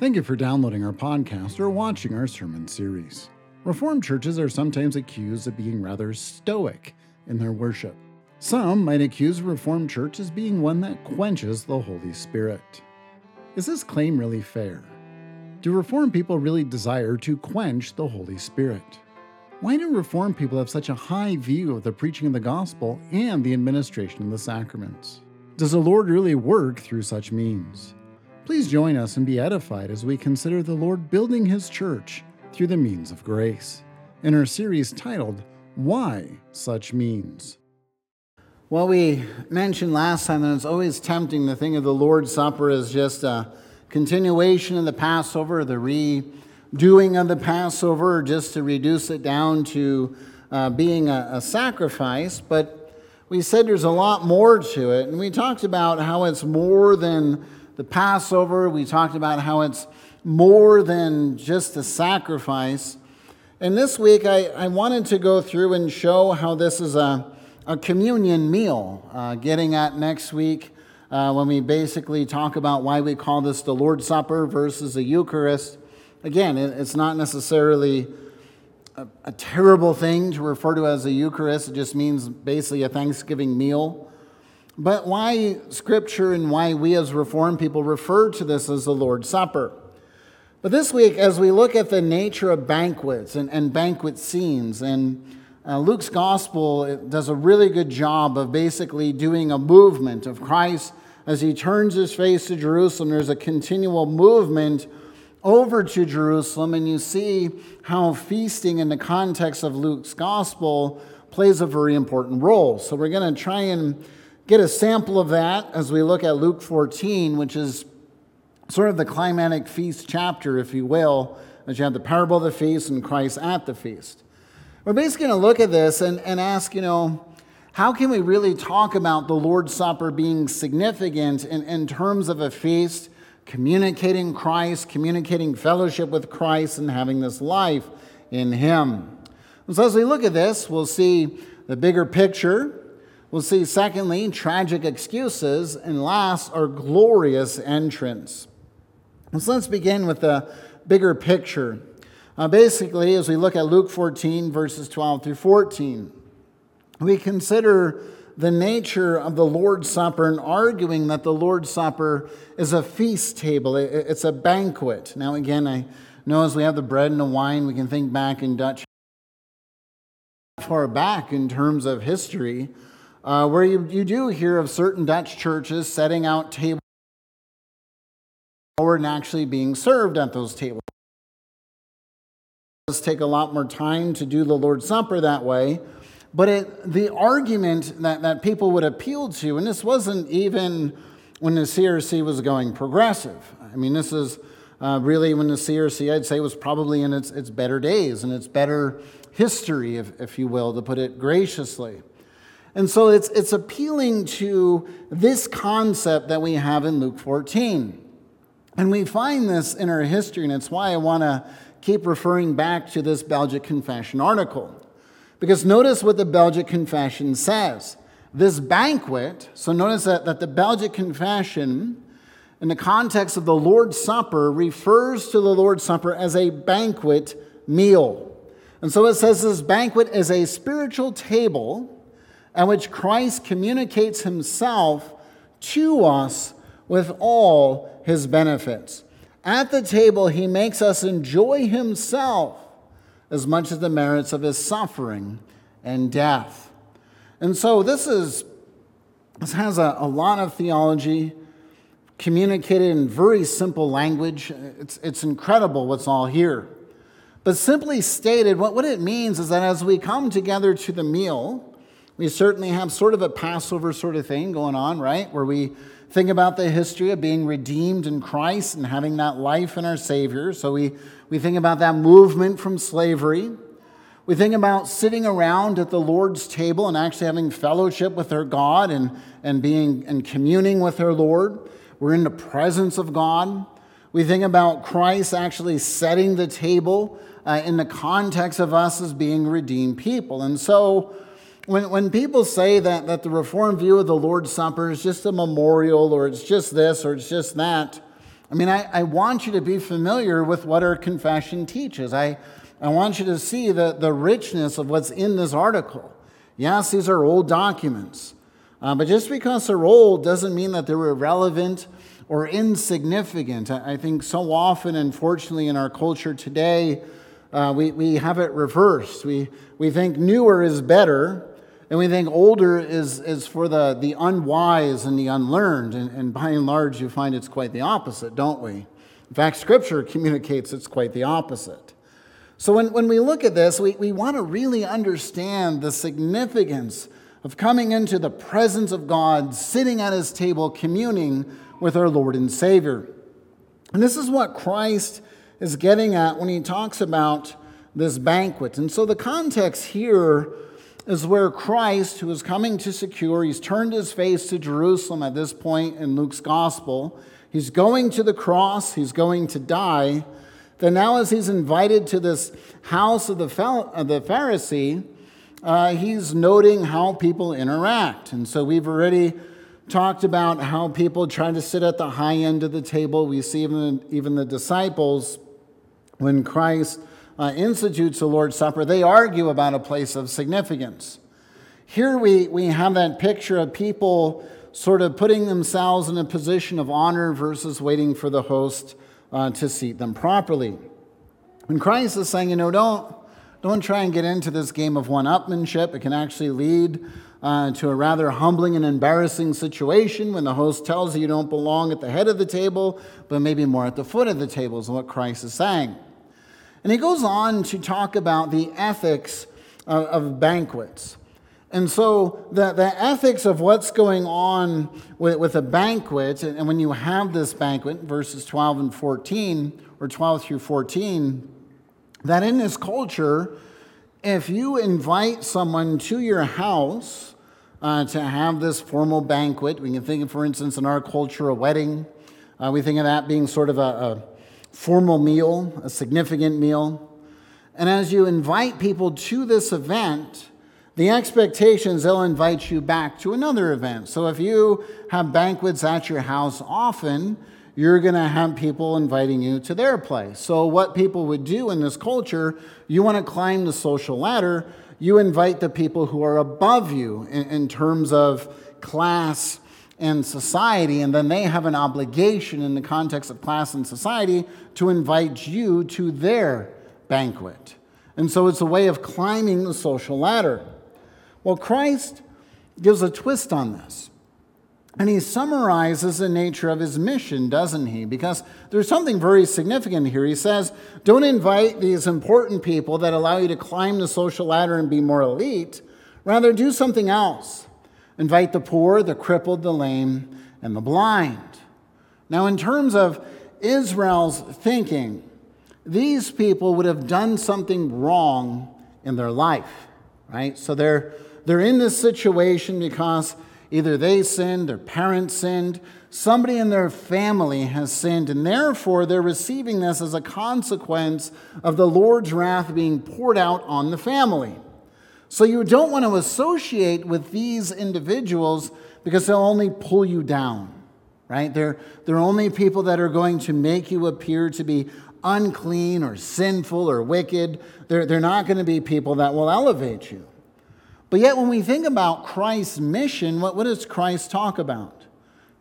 Thank you for downloading our podcast or watching our sermon series. Reformed churches are sometimes accused of being rather stoic in their worship. Some might accuse a Reformed church as being one that quenches the Holy Spirit. Is this claim really fair? Do Reformed people really desire to quench the Holy Spirit? Why do Reformed people have such a high view of the preaching of the gospel and the administration of the sacraments? Does the Lord really work through such means? Please join us and be edified as we consider the Lord building His church through the means of grace in our series titled, Why Such Means. Well, we mentioned last time that it's always tempting to think of the Lord's Supper as just a continuation of the Passover, the redoing of the Passover, just to reduce it down to uh, being a, a sacrifice. But we said there's a lot more to it, and we talked about how it's more than the Passover. We talked about how it's more than just a sacrifice. And this week, I, I wanted to go through and show how this is a, a communion meal, uh, getting at next week uh, when we basically talk about why we call this the Lord's Supper versus the Eucharist. Again, it, it's not necessarily a, a terrible thing to refer to as a Eucharist, it just means basically a Thanksgiving meal. But why Scripture and why we as Reformed people refer to this as the Lord's Supper? But this week, as we look at the nature of banquets and, and banquet scenes, and uh, Luke's gospel does a really good job of basically doing a movement of Christ as he turns his face to Jerusalem. There's a continual movement over to Jerusalem, and you see how feasting in the context of Luke's gospel plays a very important role. So we're going to try and get a sample of that as we look at Luke 14, which is sort of the climatic feast chapter, if you will, as you have the parable of the feast and Christ at the feast. We're basically going to look at this and, and ask, you know, how can we really talk about the Lord's Supper being significant in, in terms of a feast, communicating Christ, communicating fellowship with Christ, and having this life in Him? And so as we look at this, we'll see the bigger picture We'll see, secondly, tragic excuses, and last, our glorious entrance. So let's begin with the bigger picture. Uh, basically, as we look at Luke 14, verses 12 through 14, we consider the nature of the Lord's Supper and arguing that the Lord's Supper is a feast table, it's a banquet. Now, again, I know as we have the bread and the wine, we can think back in Dutch far back in terms of history uh, where you, you do hear of certain Dutch churches setting out tables and actually being served at those tables. It does take a lot more time to do the Lord's Supper that way. But it, the argument that, that people would appeal to, and this wasn't even when the CRC was going progressive. I mean, this is uh, really when the CRC, I'd say, was probably in its, its better days and its better history, if, if you will, to put it graciously. And so it's, it's appealing to this concept that we have in Luke 14. And we find this in our history, and it's why I want to keep referring back to this Belgic Confession article. Because notice what the Belgic Confession says. This banquet, so notice that, that the Belgic Confession, in the context of the Lord's Supper, refers to the Lord's Supper as a banquet meal. And so it says this banquet is a spiritual table at which Christ communicates himself to us with all his benefits. At the table, he makes us enjoy himself as much as the merits of his suffering and death. And so this is this has a, a lot of theology communicated in very simple language. It's, it's incredible what's all here. But simply stated, what, what it means is that as we come together to the meal, we certainly have sort of a Passover sort of thing going on, right? Where we think about the history of being redeemed in Christ and having that life in our Savior. So we, we think about that movement from slavery. We think about sitting around at the Lord's table and actually having fellowship with our God and, and being and communing with our Lord. We're in the presence of God. We think about Christ actually setting the table uh, in the context of us as being redeemed people. And so when, when people say that, that the Reformed view of the Lord's Supper is just a memorial or it's just this or it's just that, I mean, I, I want you to be familiar with what our confession teaches. I, I want you to see the, the richness of what's in this article. Yes, these are old documents, uh, but just because they're old doesn't mean that they're irrelevant or insignificant. I, I think so often, unfortunately, in our culture today, uh, we, we have it reversed. We, we think newer is better, and we think older is, is for the, the unwise and the unlearned. And, and by and large, you find it's quite the opposite, don't we? In fact, Scripture communicates it's quite the opposite. So when, when we look at this, we, we want to really understand the significance of coming into the presence of God, sitting at his table, communing with our Lord and Savior. And this is what Christ is getting at when he talks about this banquet. And so the context here is where Christ, who is coming to secure, he's turned his face to Jerusalem at this point in Luke's gospel. He's going to the cross, he's going to die. Then, now, as he's invited to this house of the, Pharisee, uh, he's noting how people interact. And so, we've already talked about how people try to sit at the high end of the table. We see even, even the disciples, when Christ uh, institutes the Lord's Supper, they argue about a place of significance. Here we, we have that picture of people sort of putting themselves in a position of honor versus waiting for the host uh, to seat them properly. And Christ is saying, you know, don't, don't try and get into this game of one upmanship. It can actually lead uh, to a rather humbling and embarrassing situation when the host tells you you don't belong at the head of the table, but maybe more at the foot of the table, is what Christ is saying. And he goes on to talk about the ethics of, of banquets. And so, the, the ethics of what's going on with, with a banquet, and when you have this banquet, verses 12 and 14, or 12 through 14, that in this culture, if you invite someone to your house uh, to have this formal banquet, we can think of, for instance, in our culture, a wedding, uh, we think of that being sort of a, a formal meal, a significant meal. And as you invite people to this event, the expectations they'll invite you back to another event. So if you have banquets at your house often, you're going to have people inviting you to their place. So what people would do in this culture, you want to climb the social ladder, you invite the people who are above you in, in terms of class and society, and then they have an obligation in the context of class and society to invite you to their banquet. And so it's a way of climbing the social ladder. Well, Christ gives a twist on this. And he summarizes the nature of his mission, doesn't he? Because there's something very significant here. He says, don't invite these important people that allow you to climb the social ladder and be more elite. Rather, do something else. Invite the poor, the crippled, the lame, and the blind. Now, in terms of Israel's thinking, these people would have done something wrong in their life, right? So they're, they're in this situation because either they sinned, their parents sinned, somebody in their family has sinned, and therefore they're receiving this as a consequence of the Lord's wrath being poured out on the family. So you don't want to associate with these individuals because they'll only pull you down, right? They're, they're only people that are going to make you appear to be unclean or sinful or wicked. They're, they're not going to be people that will elevate you. But yet, when we think about Christ's mission, what, what does Christ talk about?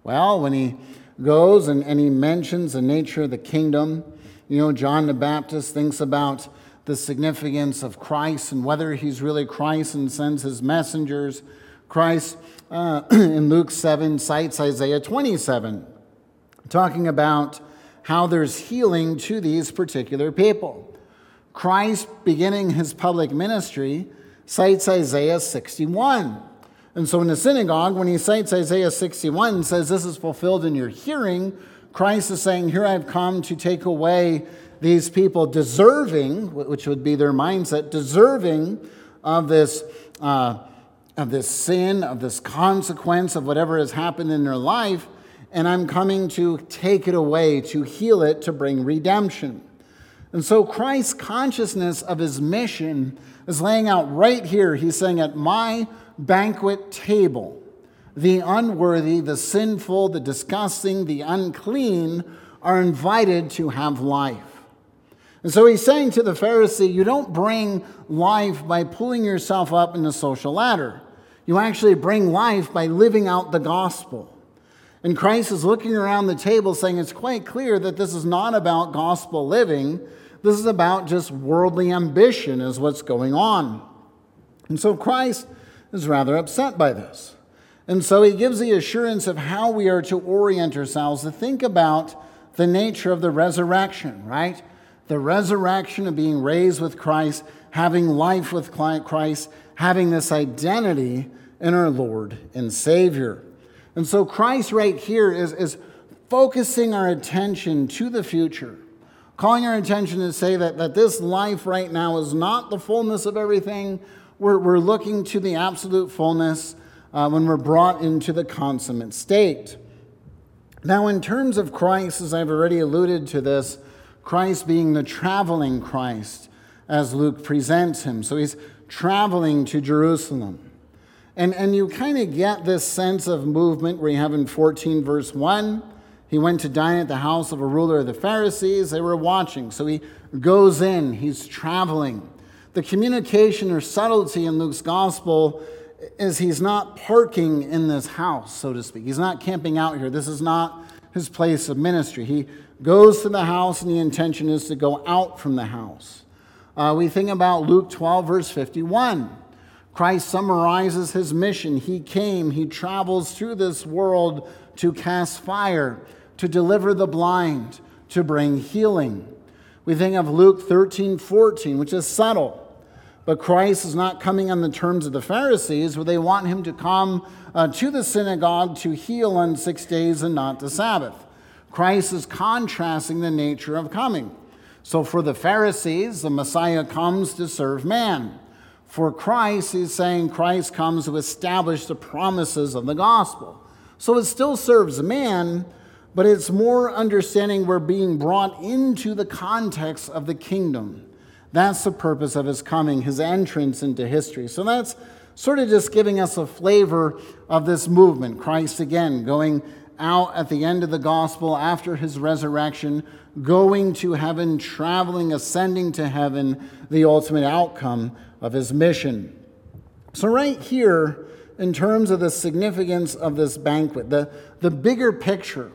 Well, when he goes and, and he mentions the nature of the kingdom, you know, John the Baptist thinks about the significance of Christ and whether he's really Christ and sends his messengers. Christ uh, in Luke 7 cites Isaiah 27, talking about how there's healing to these particular people. Christ, beginning his public ministry, cites Isaiah 61. And so in the synagogue, when he cites Isaiah 61 and says, This is fulfilled in your hearing, Christ is saying, Here I've come to take away these people deserving, which would be their mindset, deserving of this, uh, of this sin, of this consequence of whatever has happened in their life, and I'm coming to take it away, to heal it, to bring redemption. And so Christ's consciousness of his mission is laying out right here. He's saying, At my banquet table, the unworthy, the sinful, the disgusting, the unclean are invited to have life. And so he's saying to the Pharisee, you don't bring life by pulling yourself up in the social ladder. You actually bring life by living out the gospel. And Christ is looking around the table saying it's quite clear that this is not about gospel living. This is about just worldly ambition, is what's going on. And so Christ is rather upset by this. And so he gives the assurance of how we are to orient ourselves to think about the nature of the resurrection, right? The resurrection of being raised with Christ, having life with Christ, having this identity in our Lord and Savior. And so Christ, right here, is, is focusing our attention to the future, calling our attention to say that, that this life right now is not the fullness of everything. We're, we're looking to the absolute fullness uh, when we're brought into the consummate state. Now, in terms of Christ, as I've already alluded to this, Christ being the traveling Christ, as Luke presents him. So he's traveling to Jerusalem. And, and you kind of get this sense of movement where you have in 14, verse 1, he went to dine at the house of a ruler of the Pharisees. They were watching. So he goes in, he's traveling. The communication or subtlety in Luke's gospel is he's not parking in this house, so to speak. He's not camping out here. This is not his place of ministry. He goes to the house, and the intention is to go out from the house. Uh, we think about Luke 12, verse 51. Christ summarizes his mission. He came, he travels through this world to cast fire, to deliver the blind, to bring healing. We think of Luke 13, 14, which is subtle. But Christ is not coming on the terms of the Pharisees, where they want him to come uh, to the synagogue to heal on six days and not the Sabbath. Christ is contrasting the nature of coming. So for the Pharisees, the Messiah comes to serve man. For Christ, he's saying Christ comes to establish the promises of the gospel. So it still serves man, but it's more understanding we're being brought into the context of the kingdom. That's the purpose of his coming, his entrance into history. So that's sort of just giving us a flavor of this movement. Christ again going out at the end of the gospel after his resurrection, going to heaven, traveling, ascending to heaven, the ultimate outcome of his mission. So, right here, in terms of the significance of this banquet, the, the bigger picture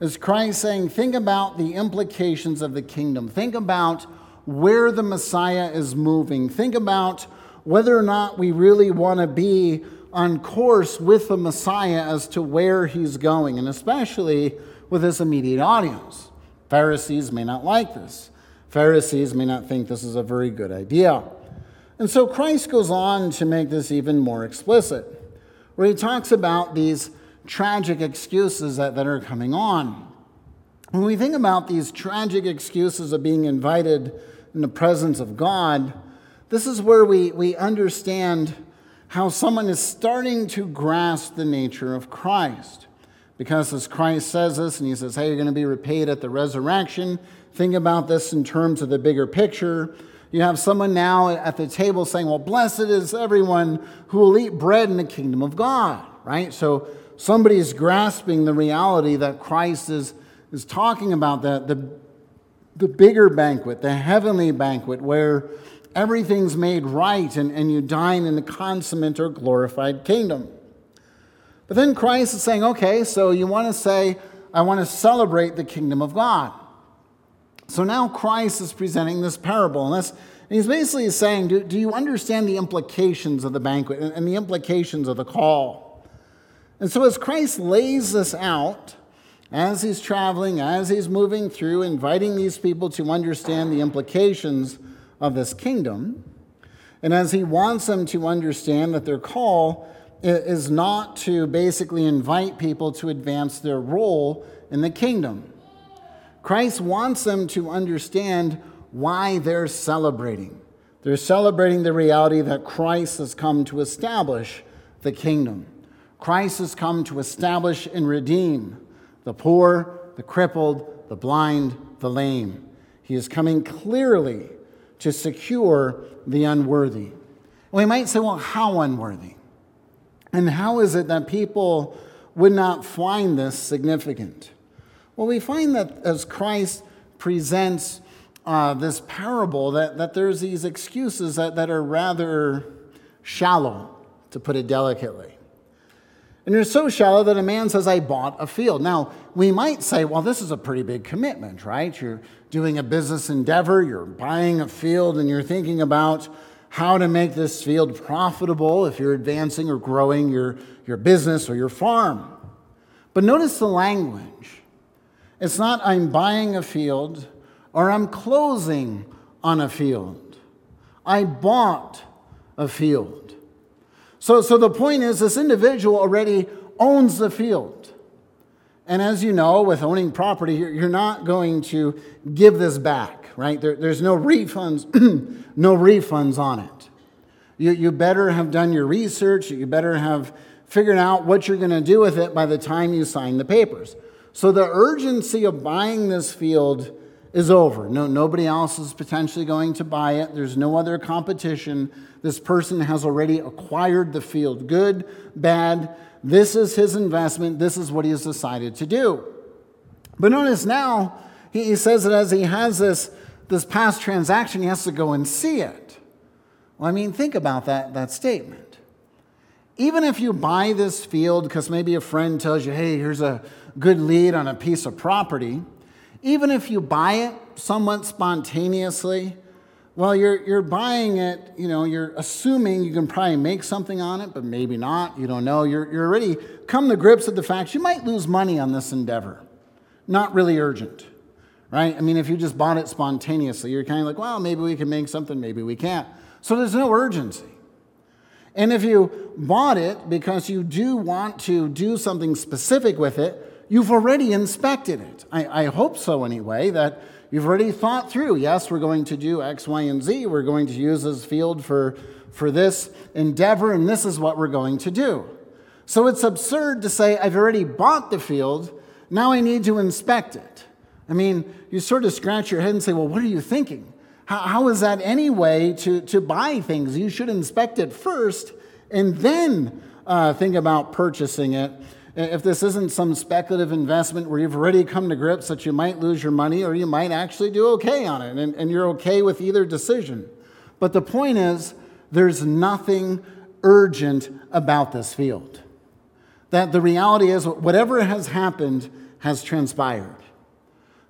is Christ saying, think about the implications of the kingdom. Think about where the Messiah is moving. Think about whether or not we really want to be on course with the Messiah as to where he's going, and especially with his immediate audience. Pharisees may not like this. Pharisees may not think this is a very good idea. And so Christ goes on to make this even more explicit, where he talks about these tragic excuses that, that are coming on. When we think about these tragic excuses of being invited in the presence of God, this is where we, we understand how someone is starting to grasp the nature of Christ. Because as Christ says this, and he says, Hey, you're going to be repaid at the resurrection, think about this in terms of the bigger picture. You have someone now at the table saying, Well, blessed is everyone who will eat bread in the kingdom of God, right? So somebody is grasping the reality that Christ is, is talking about, that the, the bigger banquet, the heavenly banquet, where everything's made right and, and you dine in the consummate or glorified kingdom. But then Christ is saying, okay, so you want to say, I want to celebrate the kingdom of God. So now Christ is presenting this parable, and, and he's basically saying, do, do, you understand the implications of the banquet and, and the implications of the call? And so as Christ lays this out, as he's traveling, as he's moving through, inviting these people to understand the implications of this kingdom, and as he wants them to understand that their call is not to basically invite people to advance their role in the kingdom. Christ wants them to understand why they're celebrating. They're celebrating the reality that Christ has come to establish the kingdom. Christ has come to establish and redeem the poor, the crippled, the blind, the lame. He is coming clearly to secure the unworthy. We might say, well, how unworthy? And how is it that people would not find this significant? Well, we find that as Christ presents uh, this parable, that, that there's these excuses that, that are rather shallow, to put it delicately. And they're so shallow that a man says, I bought a field. Now, we might say, well, this is a pretty big commitment, right? You're doing a business endeavor, you're buying a field, and you're thinking about how to make this field profitable if you're advancing or growing your, your business or your farm. But notice the language. It's not, I'm buying a field or I'm closing on a field. I bought a field. So, so the point is, this individual already owns the field. And as you know, with owning property, you're not going to give this back, right? There, there's no refunds, no refunds on it. You, you better have done your research. You better have figured out what you're going to do with it by the time you sign the papers. So the urgency of buying this field is over. No, nobody else is potentially going to buy it. There's no other competition. This person has already acquired the field. Good, bad. This is his investment. This is what he has decided to do. But notice now, he says that as he has this, this past transaction, he has to go and see it. Well, I mean, think about that, that statement. Even if you buy this field because maybe a friend tells you, hey, here's a good lead on a piece of property, even if you buy it somewhat spontaneously, well, you're, you're buying it, you know, you're assuming you can probably make something on it, but maybe not. You don't know. You're, you're already come to grips with the fact you might lose money on this endeavor. Not really urgent, right? I mean, if you just bought it spontaneously, you're kind of like, well, maybe we can make something, maybe we can't. So there's no urgency. And if you bought it because you do want to do something specific with it, you've already inspected it. I, I, hope so, anyway, that you've already thought through yes, we're going to do X, Y, and Z. We're going to use this field for, for this endeavor, and this is what we're going to do. So it's absurd to say, I've already bought the field, now I need to inspect it. I mean, you sort of scratch your head and say, well, what are you thinking? How, how is that any way to, to buy things? You should inspect it first and then uh, think about purchasing it if this isn't some speculative investment where you've already come to grips that you might lose your money or you might actually do okay on it and, and you're okay with either decision. But the point is, there's nothing urgent about this field. That the reality is, whatever has happened has transpired.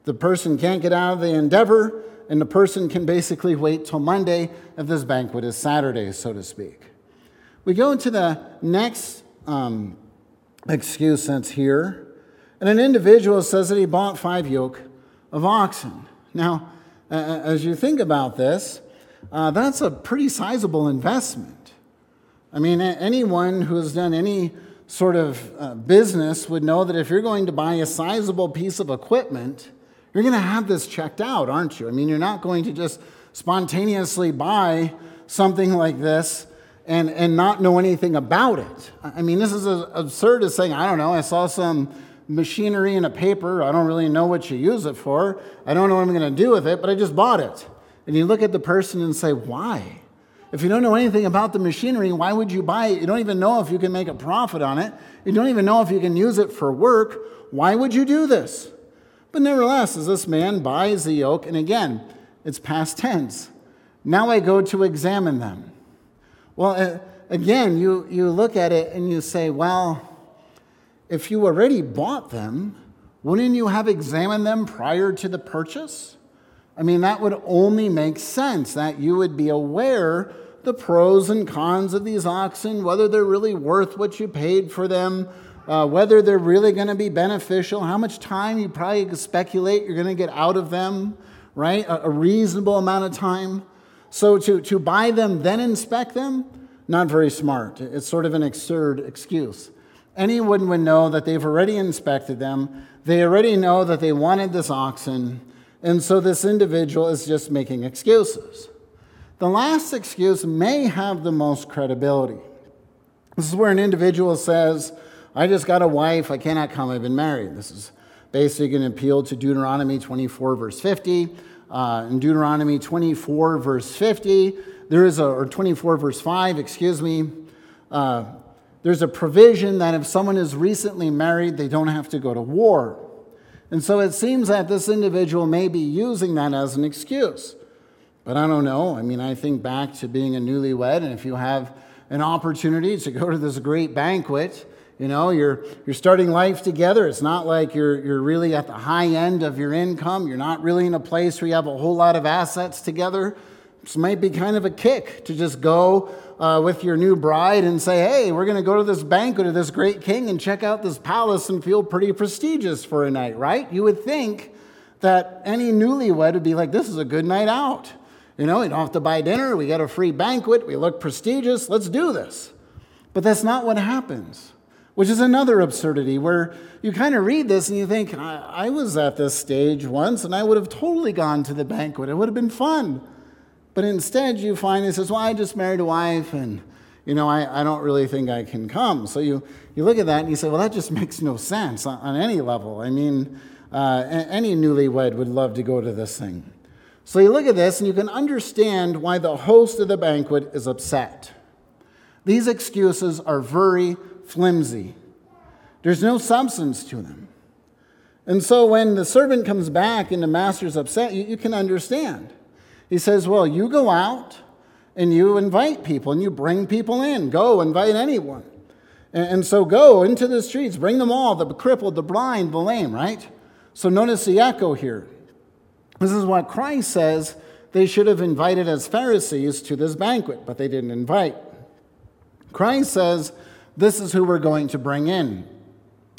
The person can't get out of the endeavor, and the person can basically wait till Monday if this banquet is Saturday, so to speak. We go into the next um, excuse that's here. And an individual says that he bought five yoke of oxen. Now, as you think about this, uh, that's a pretty sizable investment. I mean, anyone who has done any sort of uh, business would know that if you're going to buy a sizable piece of equipment, you're going to have this checked out, aren't you? I mean, you're not going to just spontaneously buy something like this and, and not know anything about it. I mean, this is as absurd as saying, I don't know, I saw some machinery in a paper. I don't really know what you use it for. I don't know what I'm going to do with it, but I just bought it. And you look at the person and say, why? If you don't know anything about the machinery, why would you buy it? You don't even know if you can make a profit on it. You don't even know if you can use it for work. Why would you do this? But nevertheless, as this man buys the yoke, and again, it's past tense. Now I go to examine them. Well, again, you, you look at it and you say, well, if you already bought them, wouldn't you have examined them prior to the purchase? I mean, that would only make sense that you would be aware the pros and cons of these oxen, whether they're really worth what you paid for them, uh, whether they're really going to be beneficial, how much time you probably speculate you're going to get out of them, right? A, a reasonable amount of time. So to, to buy them, then inspect them, not very smart. It's sort of an absurd excuse. Anyone would know that they've already inspected them, they already know that they wanted this oxen, and so this individual is just making excuses. The last excuse may have the most credibility. This is where an individual says, I just got a wife, I cannot come, I've been married. This is basically an appeal to Deuteronomy 24, verse 50 uh, in Deuteronomy 24, verse 50. There is a, or 24, verse 5, excuse me. Uh, there's a provision that if someone is recently married, they don't have to go to war. And so it seems that this individual may be using that as an excuse. But I don't know. I mean, I think back to being a newlywed, and if you have an opportunity to go to this great banquet, you know, you're, you're starting life together. It's not like you're, you're really at the high end of your income. You're not really in a place where you have a whole lot of assets together. This might be kind of a kick to just go uh, with your new bride and say, hey, we're going to go to this banquet of this great king and check out this palace and feel pretty prestigious for a night, right? You would think that any newlywed would be like, this is a good night out. You know, we don't have to buy dinner. We get a free banquet. We look prestigious. Let's do this. But that's not what happens, which is another absurdity where you kind of read this and you think, I, I was at this stage once and I would have totally gone to the banquet. It would have been fun. But instead, you find he says, Well, I just married a wife and you know, I, I don't really think I can come. So you, you look at that and you say, well, that just makes no sense on, on any level. I mean, uh, any newlywed would love to go to this thing. So you look at this and you can understand why the host of the banquet is upset. These excuses are very flimsy, there's no substance to them. And so when the servant comes back and the master's upset, you, you can understand. He says, Well, you go out and you invite people and you bring people in. Go invite anyone. And, and so go into the streets, bring them all the crippled, the blind, the lame, right? So notice the echo here. This is what Christ says they should have invited as Pharisees to this banquet, but they didn't invite. Christ says this is who we're going to bring in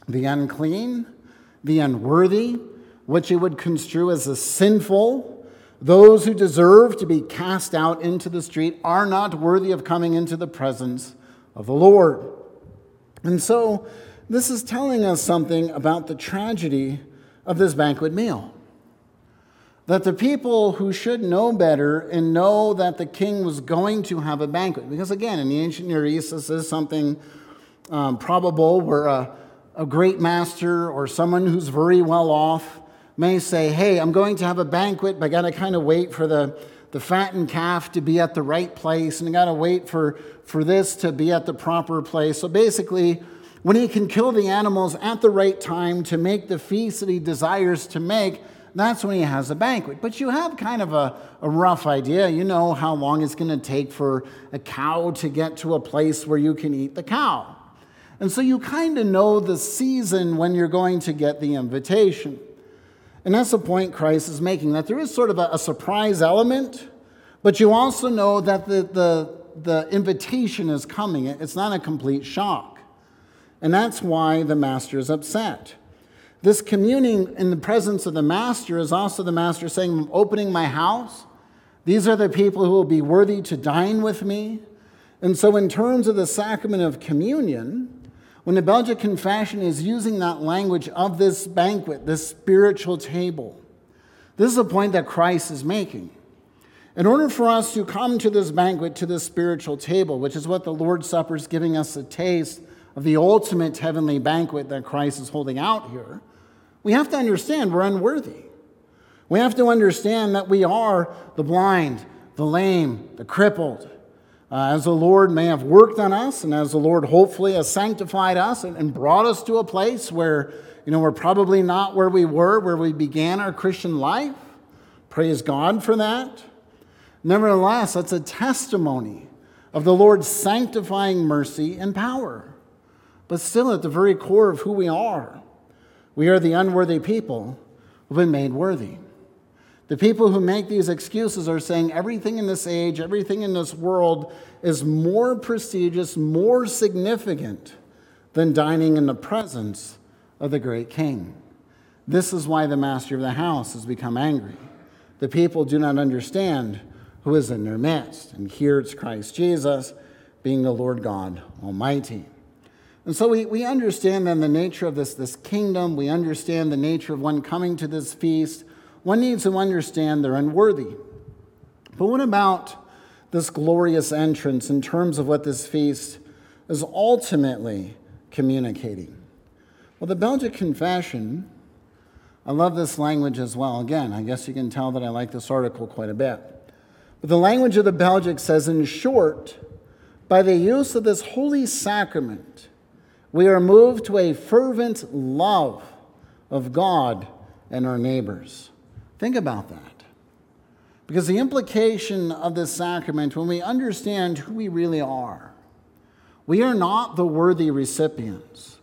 the unclean, the unworthy, what you would construe as the sinful. Those who deserve to be cast out into the street are not worthy of coming into the presence of the Lord. And so, this is telling us something about the tragedy of this banquet meal that the people who should know better and know that the king was going to have a banquet, because again, in the ancient Near East, this is something um, probable where a, a great master or someone who's very well off may say, Hey, I'm going to have a banquet, but I got to kind of wait for the, the fattened calf to be at the right place, and I got to wait for, for this to be at the proper place. So basically, when he can kill the animals at the right time to make the feast that he desires to make, that's when he has a banquet. But you have kind of a, a rough idea. You know how long it's going to take for a cow to get to a place where you can eat the cow. And so you kind of know the season when you're going to get the invitation. And that's the point Christ is making that there is sort of a, a surprise element, but you also know that the, the, the invitation is coming. It's not a complete shock. And that's why the master is upset. This communing in the presence of the Master is also the Master saying, I'm opening my house. These are the people who will be worthy to dine with me. And so, in terms of the sacrament of communion, when the Belgic Confession is using that language of this banquet, this spiritual table, this is a point that Christ is making. In order for us to come to this banquet, to this spiritual table, which is what the Lord's Supper is giving us a taste of the ultimate heavenly banquet that Christ is holding out here, we have to understand we're unworthy. We have to understand that we are the blind, the lame, the crippled. Uh, as the Lord may have worked on us, and as the Lord hopefully has sanctified us and, and brought us to a place where, you know, we're probably not where we were, where we began our Christian life. Praise God for that. Nevertheless, that's a testimony of the Lord's sanctifying mercy and power. But still, at the very core of who we are, we are the unworthy people who've been made worthy. The people who make these excuses are saying everything in this age, everything in this world is more prestigious, more significant than dining in the presence of the great king. This is why the master of the house has become angry. The people do not understand who is in their midst. And here it's Christ Jesus being the Lord God Almighty. And so we, we understand then the nature of this, this kingdom. We understand the nature of one coming to this feast. One needs to understand they're unworthy. But what about this glorious entrance in terms of what this feast is ultimately communicating? Well, the Belgic Confession, I love this language as well. Again, I guess you can tell that I like this article quite a bit. But the language of the Belgic says, in short, by the use of this holy sacrament, we are moved to a fervent love of God and our neighbors. Think about that. Because the implication of this sacrament, when we understand who we really are, we are not the worthy recipients.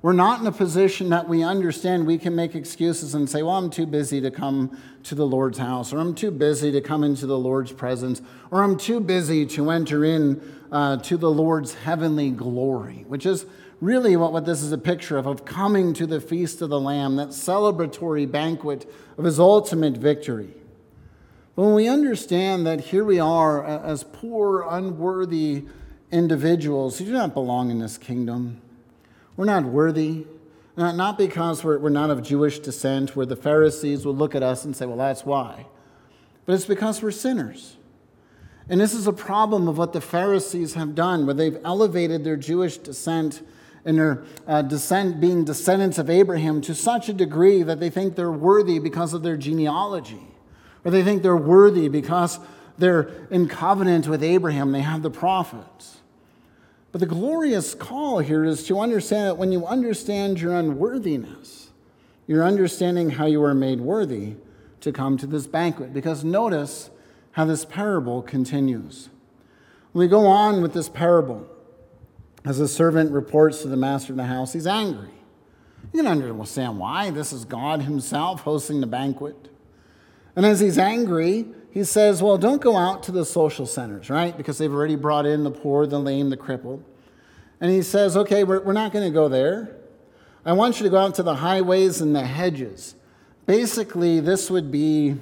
We're not in a position that we understand we can make excuses and say, Well, I'm too busy to come to the Lord's house, or I'm too busy to come into the Lord's presence, or I'm too busy to enter in uh, to the Lord's heavenly glory, which is really what, what this is a picture of, of coming to the feast of the Lamb, that celebratory banquet of his ultimate victory. But when we understand that here we are as poor, unworthy individuals who do not belong in this kingdom, we're not worthy. Not because we're, we're not of Jewish descent, where the Pharisees would look at us and say, well, that's why. But it's because we're sinners. And this is a problem of what the Pharisees have done, where they've elevated their Jewish descent and their uh, descent, being descendants of Abraham to such a degree that they think they're worthy because of their genealogy, or they think they're worthy because they're in covenant with Abraham, they have the prophets. But the glorious call here is to understand that when you understand your unworthiness, you're understanding how you are made worthy to come to this banquet. Because notice how this parable continues. We go on with this parable. As the servant reports to the master of the house, he's angry. You can understand why. This is God Himself hosting the banquet. And as he's angry, he says, Well, don't go out to the social centers, right? Because they've already brought in the poor, the lame, the crippled. And he says, Okay, we're, we're not going to go there. I want you to go out to the highways and the hedges. Basically, this would be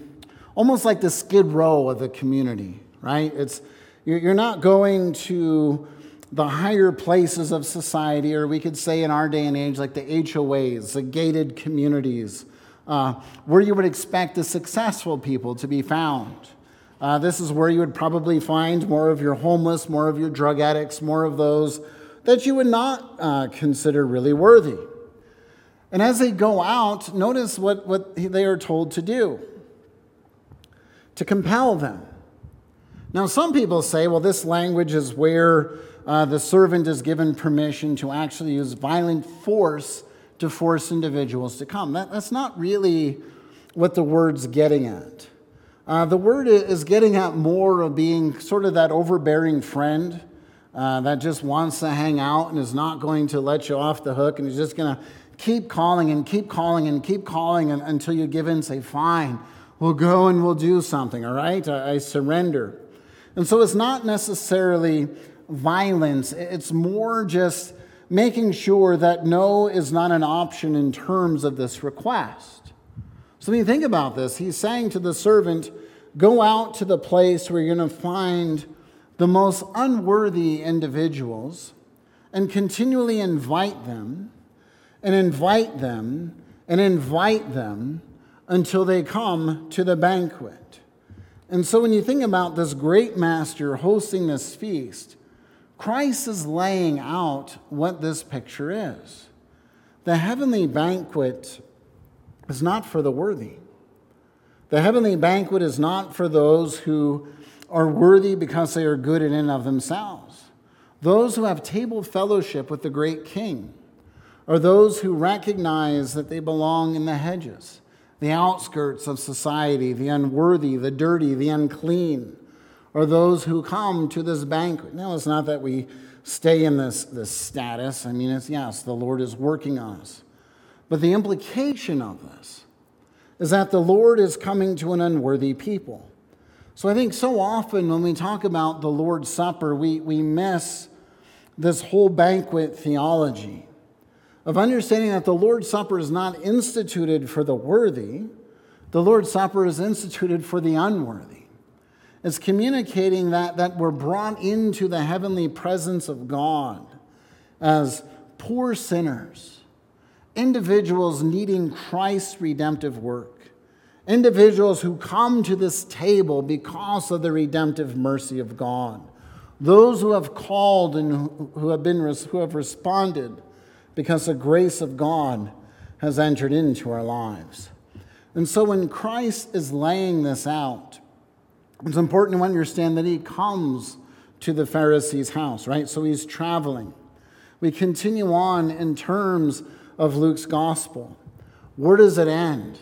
almost like the skid row of the community, right? It's, you're not going to the higher places of society, or we could say in our day and age, like the HOAs, the gated communities uh, where you would expect the successful people to be found. Uh, this is where you would probably find more of your homeless, more of your drug addicts, more of those that you would not uh, consider really worthy. And as they go out, notice what, what they are told to do to compel them. Now, some people say, well, this language is where uh, the servant is given permission to actually use violent force to force individuals to come. That, that's not really what the word's getting at. Uh, the word is getting at more of being sort of that overbearing friend uh, that just wants to hang out and is not going to let you off the hook and is just going to keep calling and keep calling and keep calling and, until you give in and say, Fine, we'll go and we'll do something, all right? I, I surrender. And so it's not necessarily violence, it's more just making sure that no is not an option in terms of this request. So when you think about this, he's saying to the servant, Go out to the place where you're going to find the most unworthy individuals and continually invite them and invite them and invite them until they come to the banquet. And so when you think about this great master hosting this feast, Christ is laying out what this picture is. The heavenly banquet is not for the worthy. The heavenly banquet is not for those who are worthy because they are good in and of themselves. Those who have table fellowship with the great king are those who recognize that they belong in the hedges, the outskirts of society, the unworthy, the dirty, the unclean or those who come to this banquet. Now, it's not that we stay in this, this status. I mean, it's yes, the Lord is working on us. But the implication of this is that the Lord is coming to an unworthy people. So I think so often when we talk about the Lord's Supper, we, we miss this whole banquet theology of understanding that the Lord's Supper is not instituted for the worthy, the Lord's Supper is instituted for the unworthy. It's communicating that, that we're brought into the heavenly presence of God as poor sinners, individuals needing Christ's redemptive work, individuals who come to this table because of the redemptive mercy of God, those who have called and who have, been, who have responded because the grace of God has entered into our lives. And so when Christ is laying this out, it's important to understand that he comes to the Pharisee's house, right? So he's traveling. We continue on in terms of Luke's gospel. Where does it end?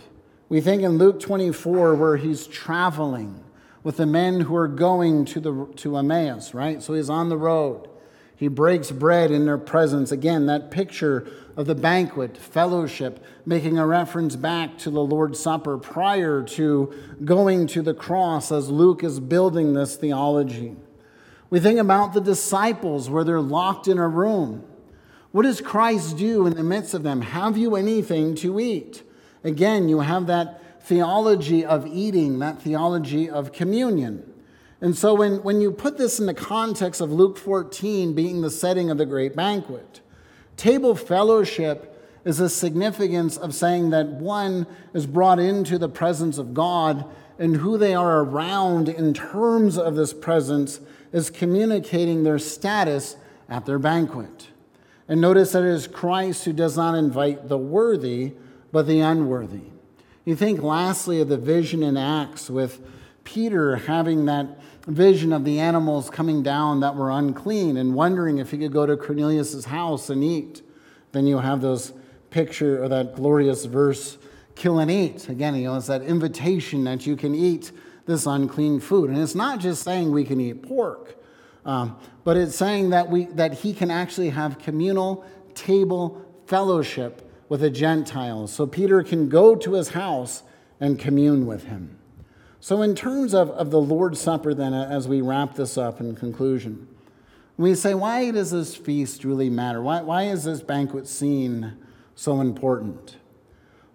We think in Luke 24 where he's traveling with the men who are going to, the, to Emmaus, right? So he's on the road. He breaks bread in their presence. Again, that picture of the banquet, fellowship, making a reference back to the Lord's Supper prior to going to the cross as Luke is building this theology. We think about the disciples where they're locked in a room. What does Christ do in the midst of them? Have you anything to eat? Again, you have that theology of eating, that theology of communion. And so when, when you put this in the context of Luke 14 being the setting of the great banquet, table fellowship is the significance of saying that one is brought into the presence of God and who they are around in terms of this presence is communicating their status at their banquet. And notice that it is Christ who does not invite the worthy, but the unworthy. You think lastly of the vision in Acts with Peter having that vision of the animals coming down that were unclean and wondering if he could go to Cornelius' house and eat. Then you have those picture or that glorious verse, kill and eat. Again, you know, it's that invitation that you can eat this unclean food. And it's not just saying we can eat pork, um, but it's saying that, we, that he can actually have communal table fellowship with the Gentiles. So Peter can go to his house and commune with him. So, in terms of, of the Lord's Supper, then, uh, as we wrap this up in conclusion, we say, why does this feast really matter? Why, why is this banquet scene so important?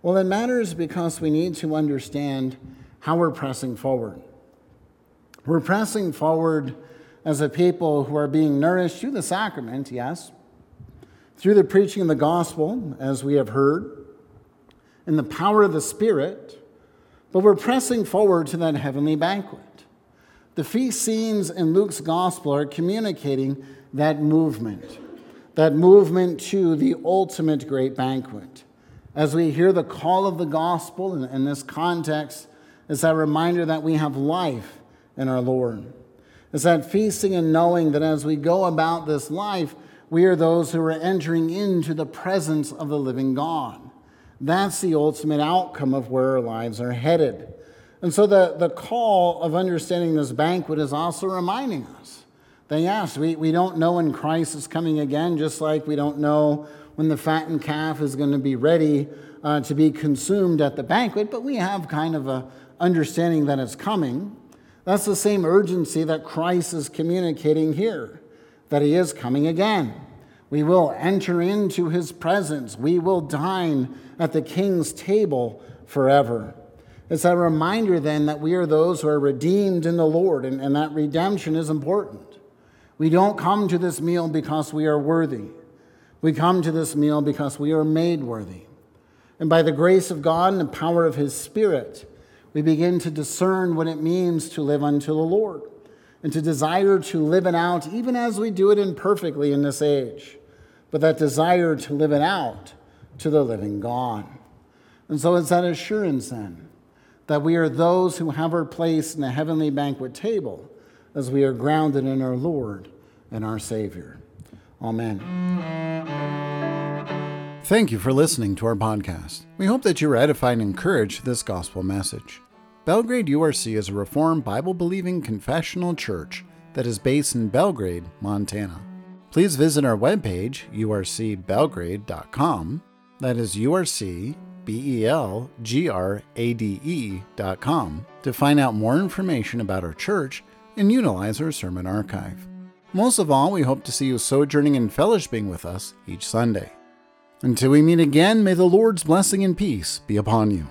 Well, it matters because we need to understand how we're pressing forward. We're pressing forward as a people who are being nourished through the sacrament, yes, through the preaching of the gospel, as we have heard, in the power of the Spirit, but we're pressing forward to that heavenly banquet. The feast scenes in Luke's gospel are communicating that movement, that movement to the ultimate great banquet. As we hear the call of the gospel in, in this context, is that reminder that we have life in our Lord. It's that feasting and knowing that as we go about this life, we are those who are entering into the presence of the living God. That's the ultimate outcome of where our lives are headed. And so the, the call of understanding this banquet is also reminding us that yes, we, we don't know when Christ is coming again, just like we don't know when the fattened calf is going to be ready uh, to be consumed at the banquet, but we have kind of a understanding that it's coming. That's the same urgency that Christ is communicating here, that he is coming again. We will enter into his presence. We will dine at the king's table forever. It's a reminder then that we are those who are redeemed in the Lord, and, and that redemption is important. We don't come to this meal because we are worthy. We come to this meal because we are made worthy. And by the grace of God and the power of his Spirit, we begin to discern what it means to live unto the Lord and to desire to live it out, even as we do it imperfectly in this age, but that desire to live it out to the living God. And so it's that assurance then that we are those who have our place in the heavenly banquet table as we are grounded in our Lord and our Savior. Amen. Thank you for listening to our podcast. We hope that you were edified and encouraged this gospel message. Belgrade URC is a Reformed Bible believing confessional church that is based in Belgrade, Montana. Please visit our webpage, urcbelgrade.com. That is URC B E L G R A D E dot com to find out more information about our church and utilize our sermon archive. Most of all, we hope to see you sojourning and fellowshipping with us each Sunday. Until we meet again, may the Lord's blessing and peace be upon you.